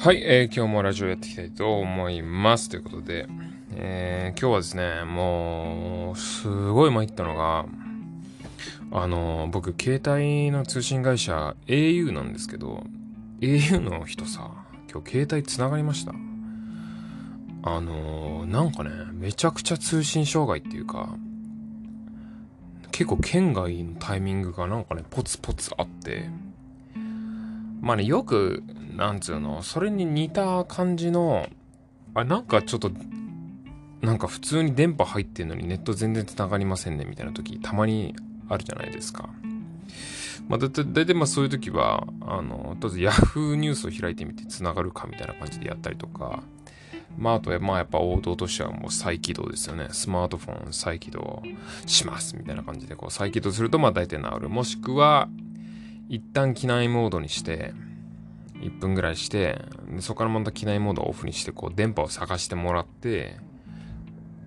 はい、えー、今日もラジオやっていきたいと思います。ということで、えー、今日はですね、もう、すごい参ったのが、あの、僕、携帯の通信会社 au なんですけど、au の人さ、今日携帯繋がりました。あの、なんかね、めちゃくちゃ通信障害っていうか、結構県外のタイミングがなんかね、ポツポツあって、まあね、よくなんつうの、それに似た感じの、あ、なんかちょっと、なんか普通に電波入ってんのにネット全然繋がりませんねみたいな時たまにあるじゃないですか。まあ、だいたいまあそういう時は、あの、とりあえず Yahoo ニュースを開いてみて繋がるかみたいな感じでやったりとか、まああとはまあやっぱ王道としてはもう再起動ですよね。スマートフォン再起動しますみたいな感じでこう再起動するとまあ大体治る。もしくは、一旦機内モードにして、1分ぐらいしてでそこからまた機内モードをオフにしてこう電波を探してもらって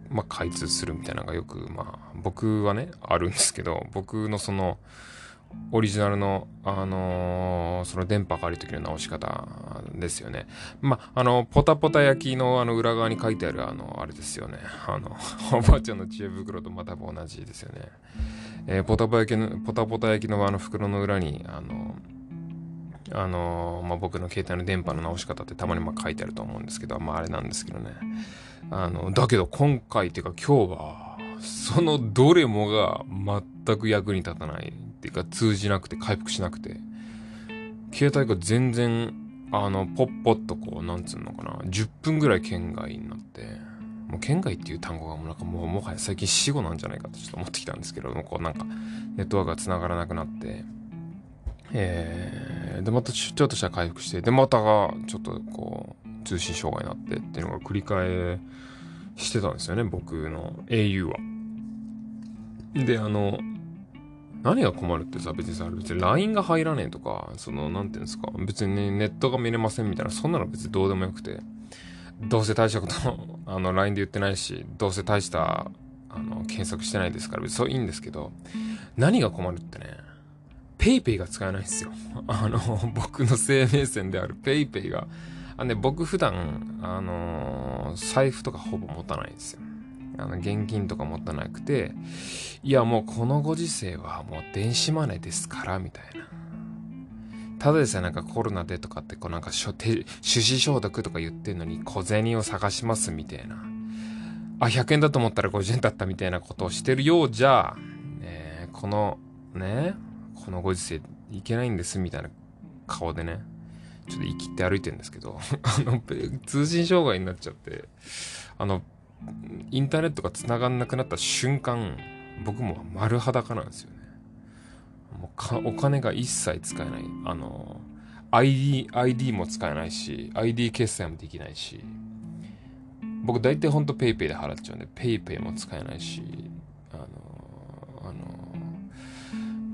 まあ開通するみたいなのがよくまあ僕はねあるんですけど僕のそのオリジナルの、あのー、その電波がある時の直し方ですよね。まあ、あの、ポタポタ焼きのあの裏側に書いてあるあの、あれですよね。あの、おばあちゃんの知恵袋とまた同じですよね。えー、ポタポタ焼きの、ポタポタ焼きのあの袋の裏に、あの、あのー、まあ、僕の携帯の電波の直し方ってたまにま書いてあると思うんですけど、まあ、あれなんですけどね。あの、だけど今回っていうか今日は、そのどれもが全く役に立たないっていうか通じなくて回復しなくて、携帯が全然、あの、ポッポッとこう、なんつうのかな、10分ぐらい圏外になって、もう県外っていう単語がもうなんかもうもはや最近死語なんじゃないかとちょっと思ってきたんですけども、こうなんかネットワークが繋がらなくなって、えー、で、またちょっとしたら回復して、で、またが、ちょっとこう、通信障害になってっていうのが繰り返してたんですよね、僕の au は。で、あの、何が困るってさ、別にさ、別に LINE が入らねえとか、その、なんていうんですか、別に、ね、ネットが見れませんみたいな、そんなの別にどうでもよくて、どうせ大したこと あの、LINE で言ってないし、どうせ大した、あの、検索してないですから、別にそういいんですけど、何が困るってね、 PayPay が使えないんですよ。あの、僕の生命線である PayPay が。あね、僕普段、あのー、財布とかほぼ持たないんですよ。あの、現金とか持たなくて、いや、もうこのご時世はもう電子マネーですから、みたいな。ただでさえなんかコロナでとかってこうなんか手指消毒とか言ってんのに小銭を探しますみたいな。あ、100円だと思ったら50円だったみたいなことをしてるようじゃ、ね、このね、このご時世いけないんですみたいな顔でね、ちょっと生きて歩いてるんですけど、あの、通信障害になっちゃって、あの、インターネットが繋がんなくなった瞬間、僕も丸裸なんですよね。もうかお金が一切使えない。あの、ID、ID も使えないし、ID 決済もできないし、僕大体ほんと PayPay で払っちゃうんで、PayPay も使えないし、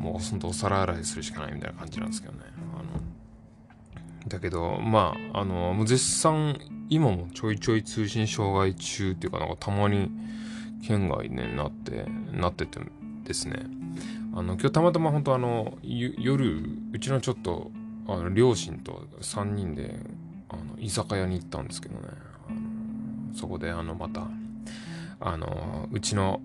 もうほんとお皿洗いするしかないみたいな感じなんですけどね。あのだけど、まあ、あの、もう絶賛、今もちょいちょい通信障害中っていうかなんかたまに県外ね、なって、なっててですね。あの、今日たまたま本当あの、夜、うちのちょっと、あの両親と3人で、あの、居酒屋に行ったんですけどね。そこであの、また、あの、うちの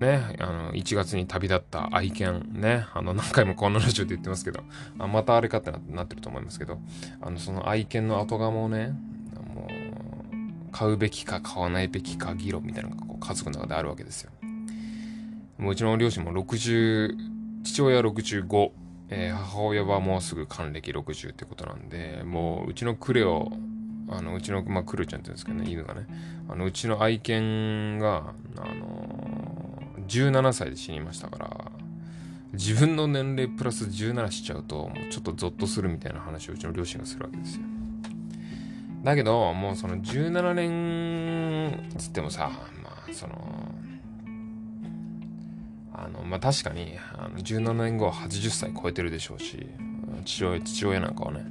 ね、あの、1月に旅立った愛犬ね、あの、何回もこんなラジオで言ってますけど、あまたあれかってなってると思いますけど、あの、その愛犬の後釜をね、もう、買うべきか買わないべきか議論みたいなのがこう家族の中であるわけですよ。もううちの両親も60、父親65、えー、母親はもうすぐ還暦60ってことなんで、もううちのクレを、あの、うちの、まあ、クルちゃんって言うんですけどね、犬がね、あの、うちの愛犬が、あの17歳で死にましたから、自分の年齢プラス17しちゃうと、もうちょっとゾッとするみたいな話をうちの両親がするわけですよ。だけど、もうその17年つってもさ、まあその、あの、まあ確かに、あの17年後は80歳超えてるでしょうし、父親、父親なんかはね、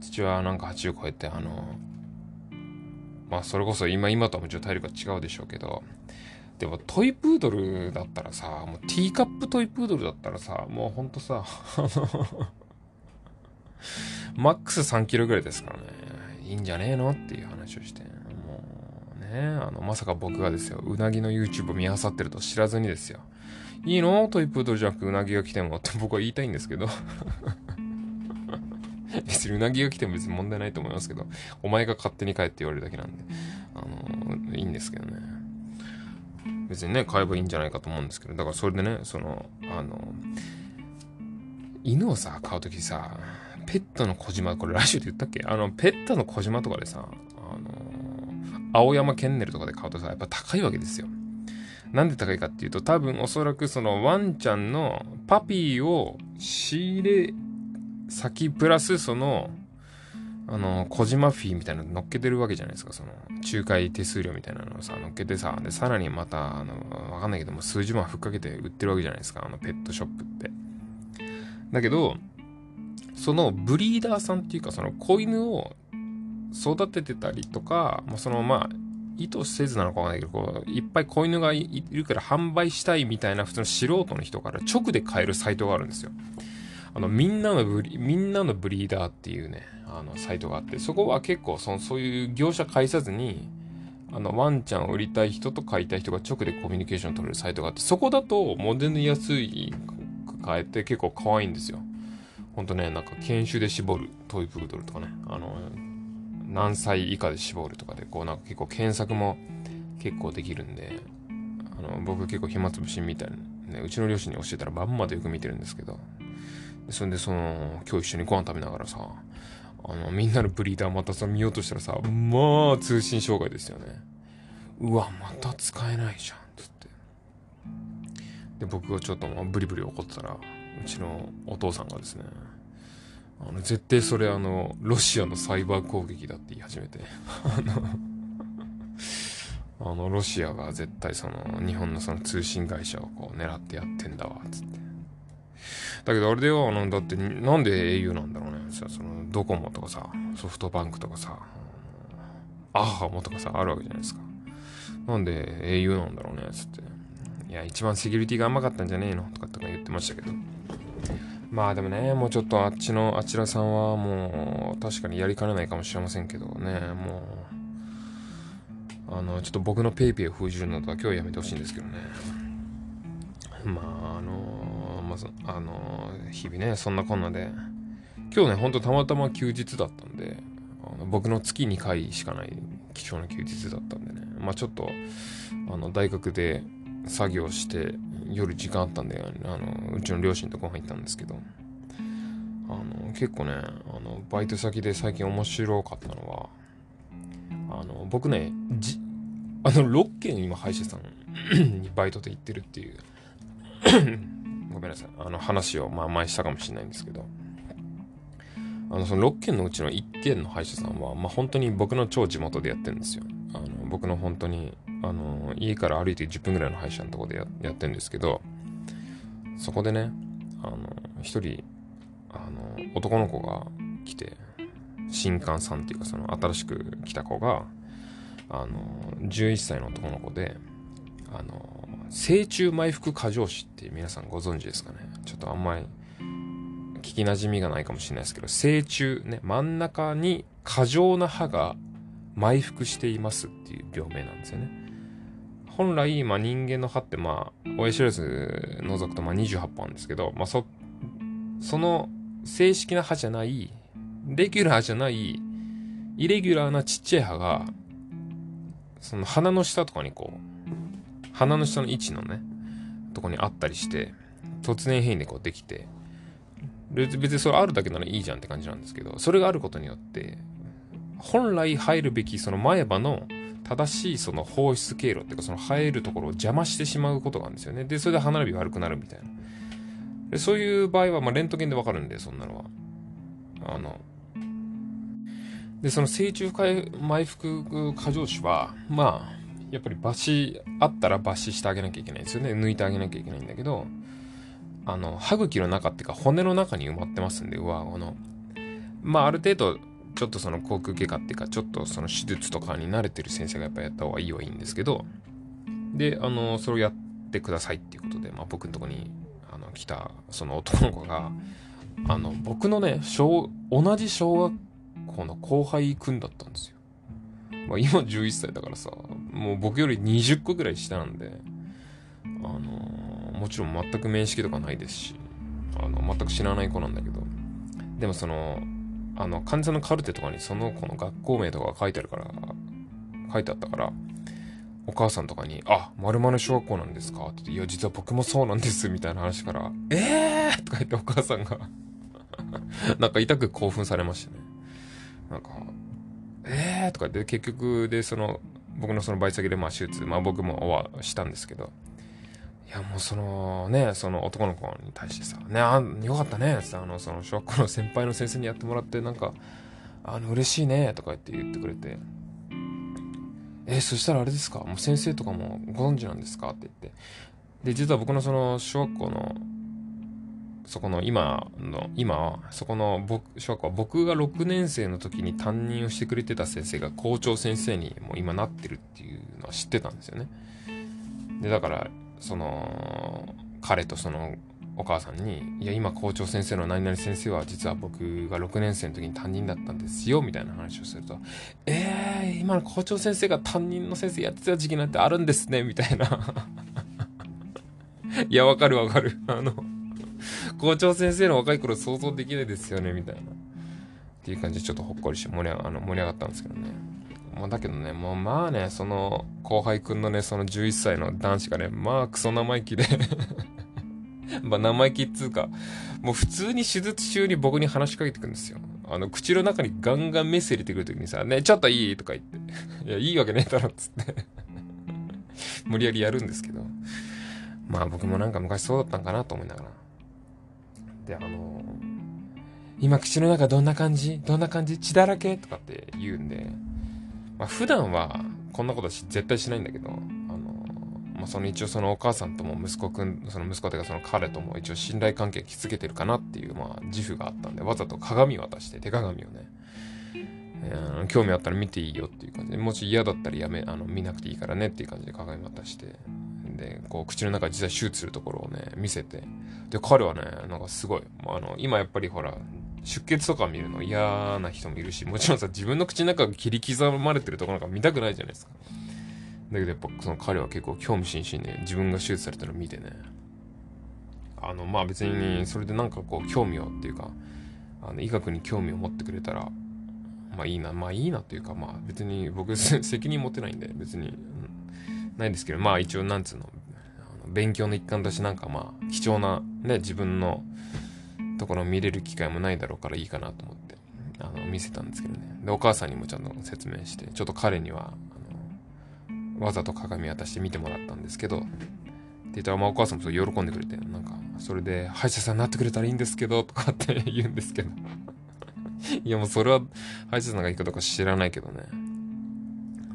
父親はなんか80超えて、あの、まあそれこそ今、今とはもちろん体力が違うでしょうけど、でもトイプードルだったらさ、もうティーカップトイプードルだったらさ、もうほんとさ、あの マックス3キロぐらいですからね。いいんじゃねえのっていう話をして、もうね、あの、まさか僕がですよ、うなぎの YouTube を見漁ってると知らずにですよ、いいの？トイプードルじゃなくてうなぎが来てもって僕は言いたいんですけど。別にうなぎが来ても別に問題ないと思いますけど、お前が勝手に帰って言われるだけなんで、あの、いいんですけどね。別にね、買えばいいんじゃないかと思うんですけど、だからそれでね、その、あの、犬をさ、買うときさ、ペットの小島、これラジオで言ったっけ？あの、ペットの小島とかでさ、あの、青山ケンネルとかで買うとさ、やっぱ高いわけですよ。なんで高いかっていうと、多分おそらくそのワンちゃんのパピーを仕入れ先プラスその、あの、小島フィーみたいなの乗っけてるわけじゃないですか。その、仲介手数料みたいなのをさ、乗っけてさ、で、さらにまた、あの、わかんないけども、数十万ふっかけて売ってるわけじゃないですか。あの、ペットショップって。だけど、そのブリーダーさんっていうか、その子犬を育ててたりとか、まあ、その、まあ、意図せずなのかわかんないけど、こう、いっぱい子犬がいるから販売したいみたいな普通の素人の人から直で買えるサイトがあるんですよ。あの、みんなのブリ、みんなのブリーダーっていうね、あの、サイトがあって、そこは結構、その、そういう業者介さずに、あの、ワンちゃんを売りたい人と買いたい人が直でコミュニケーション取れるサイトがあって、そこだと、もう全然安い買えて結構可愛いんですよ。ほんとね、なんか研修で絞るトイプードルとかね、あの、何歳以下で絞るとかで、こうなんか結構検索も結構できるんで、あの、僕結構暇つぶしみたいな、ね、うちの両親に教えたらまんまでよく見てるんですけど、それでその、今日一緒にご飯食べながらさ、あの、みんなのブリーダーまたさ、見ようとしたらさ、まあ、通信障害ですよね。うわ、また使えないじゃん、つって。で、僕がちょっとまあブリブリ怒ってたら、うちのお父さんがですね、あの、絶対それあの、ロシアのサイバー攻撃だって言い始めて、あの、あの、ロシアが絶対その、日本のその通信会社をこう狙ってやってんだわっ、つって。だけどあれでよ、あの、だって、なんで au なんだろうね。さ、その、ドコモとかさ、ソフトバンクとかさ、アハモとかさ、あるわけじゃないですか。なんで au なんだろうね、つって。いや、一番セキュリティが甘かったんじゃねえの？とかとか言ってましたけど。まあでもね、もうちょっとあっちの、あちらさんはもう、確かにやりかねないかもしれませんけどね、もう、あの、ちょっと僕の PayPay を封じるのとは今日やめてほしいんですけどね。まあ、あの、あの、日々ね、そんなこんなで、今日ね、ほんとたまたま休日だったんで、あの僕の月2回しかない貴重な休日だったんでね、まあちょっと、あの、大学で作業して、夜時間あったんで、あの、うちの両親とご飯行ったんですけど、あの、結構ね、あの、バイト先で最近面白かったのは、あの、僕ね、じ、あの、6軒今歯医者さんにバイトで行ってるっていう。ごめんなさい、あの話を、まあ前したかもしれないんですけど、あの、その6軒のうちの1軒の歯医者さんは、まあ本当に僕の超地元でやってるんですよ。あの、僕の本当に、あの、家から歩いて10分ぐらいの歯医者のとこでややってるんですけど、そこでね、あの、一人、あの、男の子が来て、新刊さんっていうか、その新しく来た子が、あの、11歳の男の子で、あの、成虫埋伏過剰死って皆さんご存知ですかね？ちょっとあんまり聞き馴染みがないかもしれないですけど、成虫ね、真ん中に過剰な歯が埋伏していますっていう病名なんですよね。本来、まあ、人間の歯って、まあ、親知らず除くとまあ28本あるんですけど、まあ、そ、その正式な歯じゃない、レギュラーじゃない、イレギュラーなちっちゃい歯が、その鼻の下とかにこう、鼻の下の位置のね、とこにあったりして、突然変異でこうできて、別にそれあるだけならいいじゃんって感じなんですけど、それがあることによって、本来入るべきその前歯の正しいその放出経路っていうかその生えるところを邪魔してしまうことがあるんですよね。で、それで歯並び悪くなるみたいな。でそういう場合は、まあ、レントゲンでわかるんで、そんなのは。あの、で、その成虫埋伏過剰種は、まあ、やっぱり抜歯、あったら抜歯してあげなきゃいけないんですよね。抜いてあげなきゃいけないんだけど、あの、歯茎の中っていうか骨の中に埋まってますんで、上顎の。まあ、ある程度、ちょっとその口腔外科っていうか、ちょっとその手術とかに慣れてる先生がやっぱやった方がいいはいいんですけど、で、あの、それをやってくださいっていうことで、まあ僕のとこに、あの、来た、その男の子が、あの、僕のね、小、同じ小学校の後輩くんだったんですよ。まあ今11歳だからさ、もう僕より20個ぐらい下なんで、あのー、もちろん全く面識とかないですし、あの、全く知らない子なんだけど、でもその、あの、患者のカルテとかにその子の学校名とか書いてあるから、書いてあったから、お母さんとかに、あ、〇〇小学校なんですか？って言って、いや、実は僕もそうなんです、みたいな話から、えー！とか言ってお母さんが なんか痛く興奮されましたね。なんか、えー！とか言って、結局で、その、僕のそのバイト先でまあ手術、まあ僕もはしたんですけど、いやもうそのね、その男の子に対してさ、ね、あ、よかったね、ってあの、その小学校の先輩の先生にやってもらって、なんか、あの、嬉しいね、とか言って言ってくれて、え、そしたらあれですか？もう先生とかもご存知なんですか？って言って。で、実は僕のその小学校の、そこの今の、今、そこの僕、小学校は僕が6年生の時に担任をしてくれてた先生が校長先生にもう今なってるっていうのは知ってたんですよね。で、だから、その、彼とそのお母さんに、いや、今校長先生の何々先生は実は僕が6年生の時に担任だったんですよ、みたいな話をすると、えー、今の校長先生が担任の先生やってた時期なんてあるんですね、みたいな。いや、わかるわかる。あの、校長先生の若い頃想像できないですよね、みたいな。っていう感じでちょっとほっこりして盛りあの盛り上がったんですけどね。まあ、だけどね、もうまあね、その後輩くんのね、その11歳の男子がね、まあクソ生意気で まあ、生意気っつうか、もう普通に手術中に僕に話しかけてくるんですよ。あの、口の中にガンガンメス入れてくるときにさ、ね、ちょっといいとか言って。いや、いいわけねえだろ、っつって 無理やりやるんですけど。まあ僕もなんか昔そうだったんかなと思いながら。で、あの今口の中どんな感じ？どんな感じ？血だらけ？とかって言うんで、まあ普段はこんなこと絶対しないんだけど、あのまあ、その一応そのお母さんとも息子くん、その息子というかその彼とも一応信頼関係築けてるかなっていう、まあ自負があったんで、わざと鏡渡して、手鏡をね、えー、興味あったら見ていいよっていう感じで、もし嫌だったらやめ、あの、見なくていいからねっていう感じで鏡渡して、で、こう、口の中実際手術するところをね、見せて、で、彼はね、なんかすごい、あの、今やっぱりほら、出血とか見るの嫌な人もいるし、もちろんさ、自分の口の中が切り刻まれてるとこなんか見たくないじゃないですか。だけどやっぱその彼は結構興味津々で自分が手術されたのを見てねあのまあ別にそれでなんかこう興味をっていうかあの医学に興味を持ってくれたらまあいいなまあいいなっていうかまあ別に僕 責任持ってないんで別に、ないですけどまあ一応なんつうの勉強の一環としてなんかまあ貴重なね自分のところを見れる機会もないだろうからいいかなと思ってあの見せたんですけどねでお母さんにもちゃんと説明してちょっと彼にはあのわざと鏡渡して見てもらったんですけど、って言ったら、まあお母さんもそれ喜んでくれて、なんか、それで、歯医者さんになってくれたらいいんですけど、とかって 言うんですけど。いやもうそれは、歯医者さんがいいかどうか知らないけどね。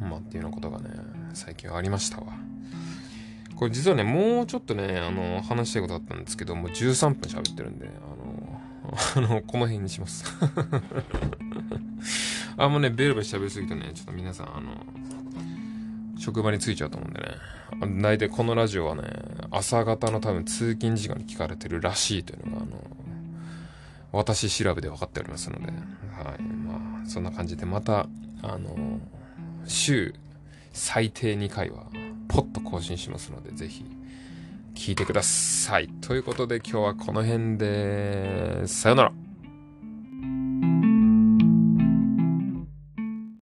まあっていうようなことがね、最近ありましたわ。これ実はね、もうちょっとね、あの、話したいことあったんですけど、もう13分喋ってるんで、あの、あの、この辺にします。あんまね、ベルベル喋りすぎてね、ちょっと皆さん、あの、職場に着いちゃうと思うんでね。大体このラジオはね、朝方の多分通勤時間に聞かれてるらしいというのが、あの、私調べで分かっておりますので、はい。まあ、そんな感じで、また、あの、週最低2回は、ポッと更新しますので、ぜひ、聞いてください。ということで今日はこの辺で、さよなら。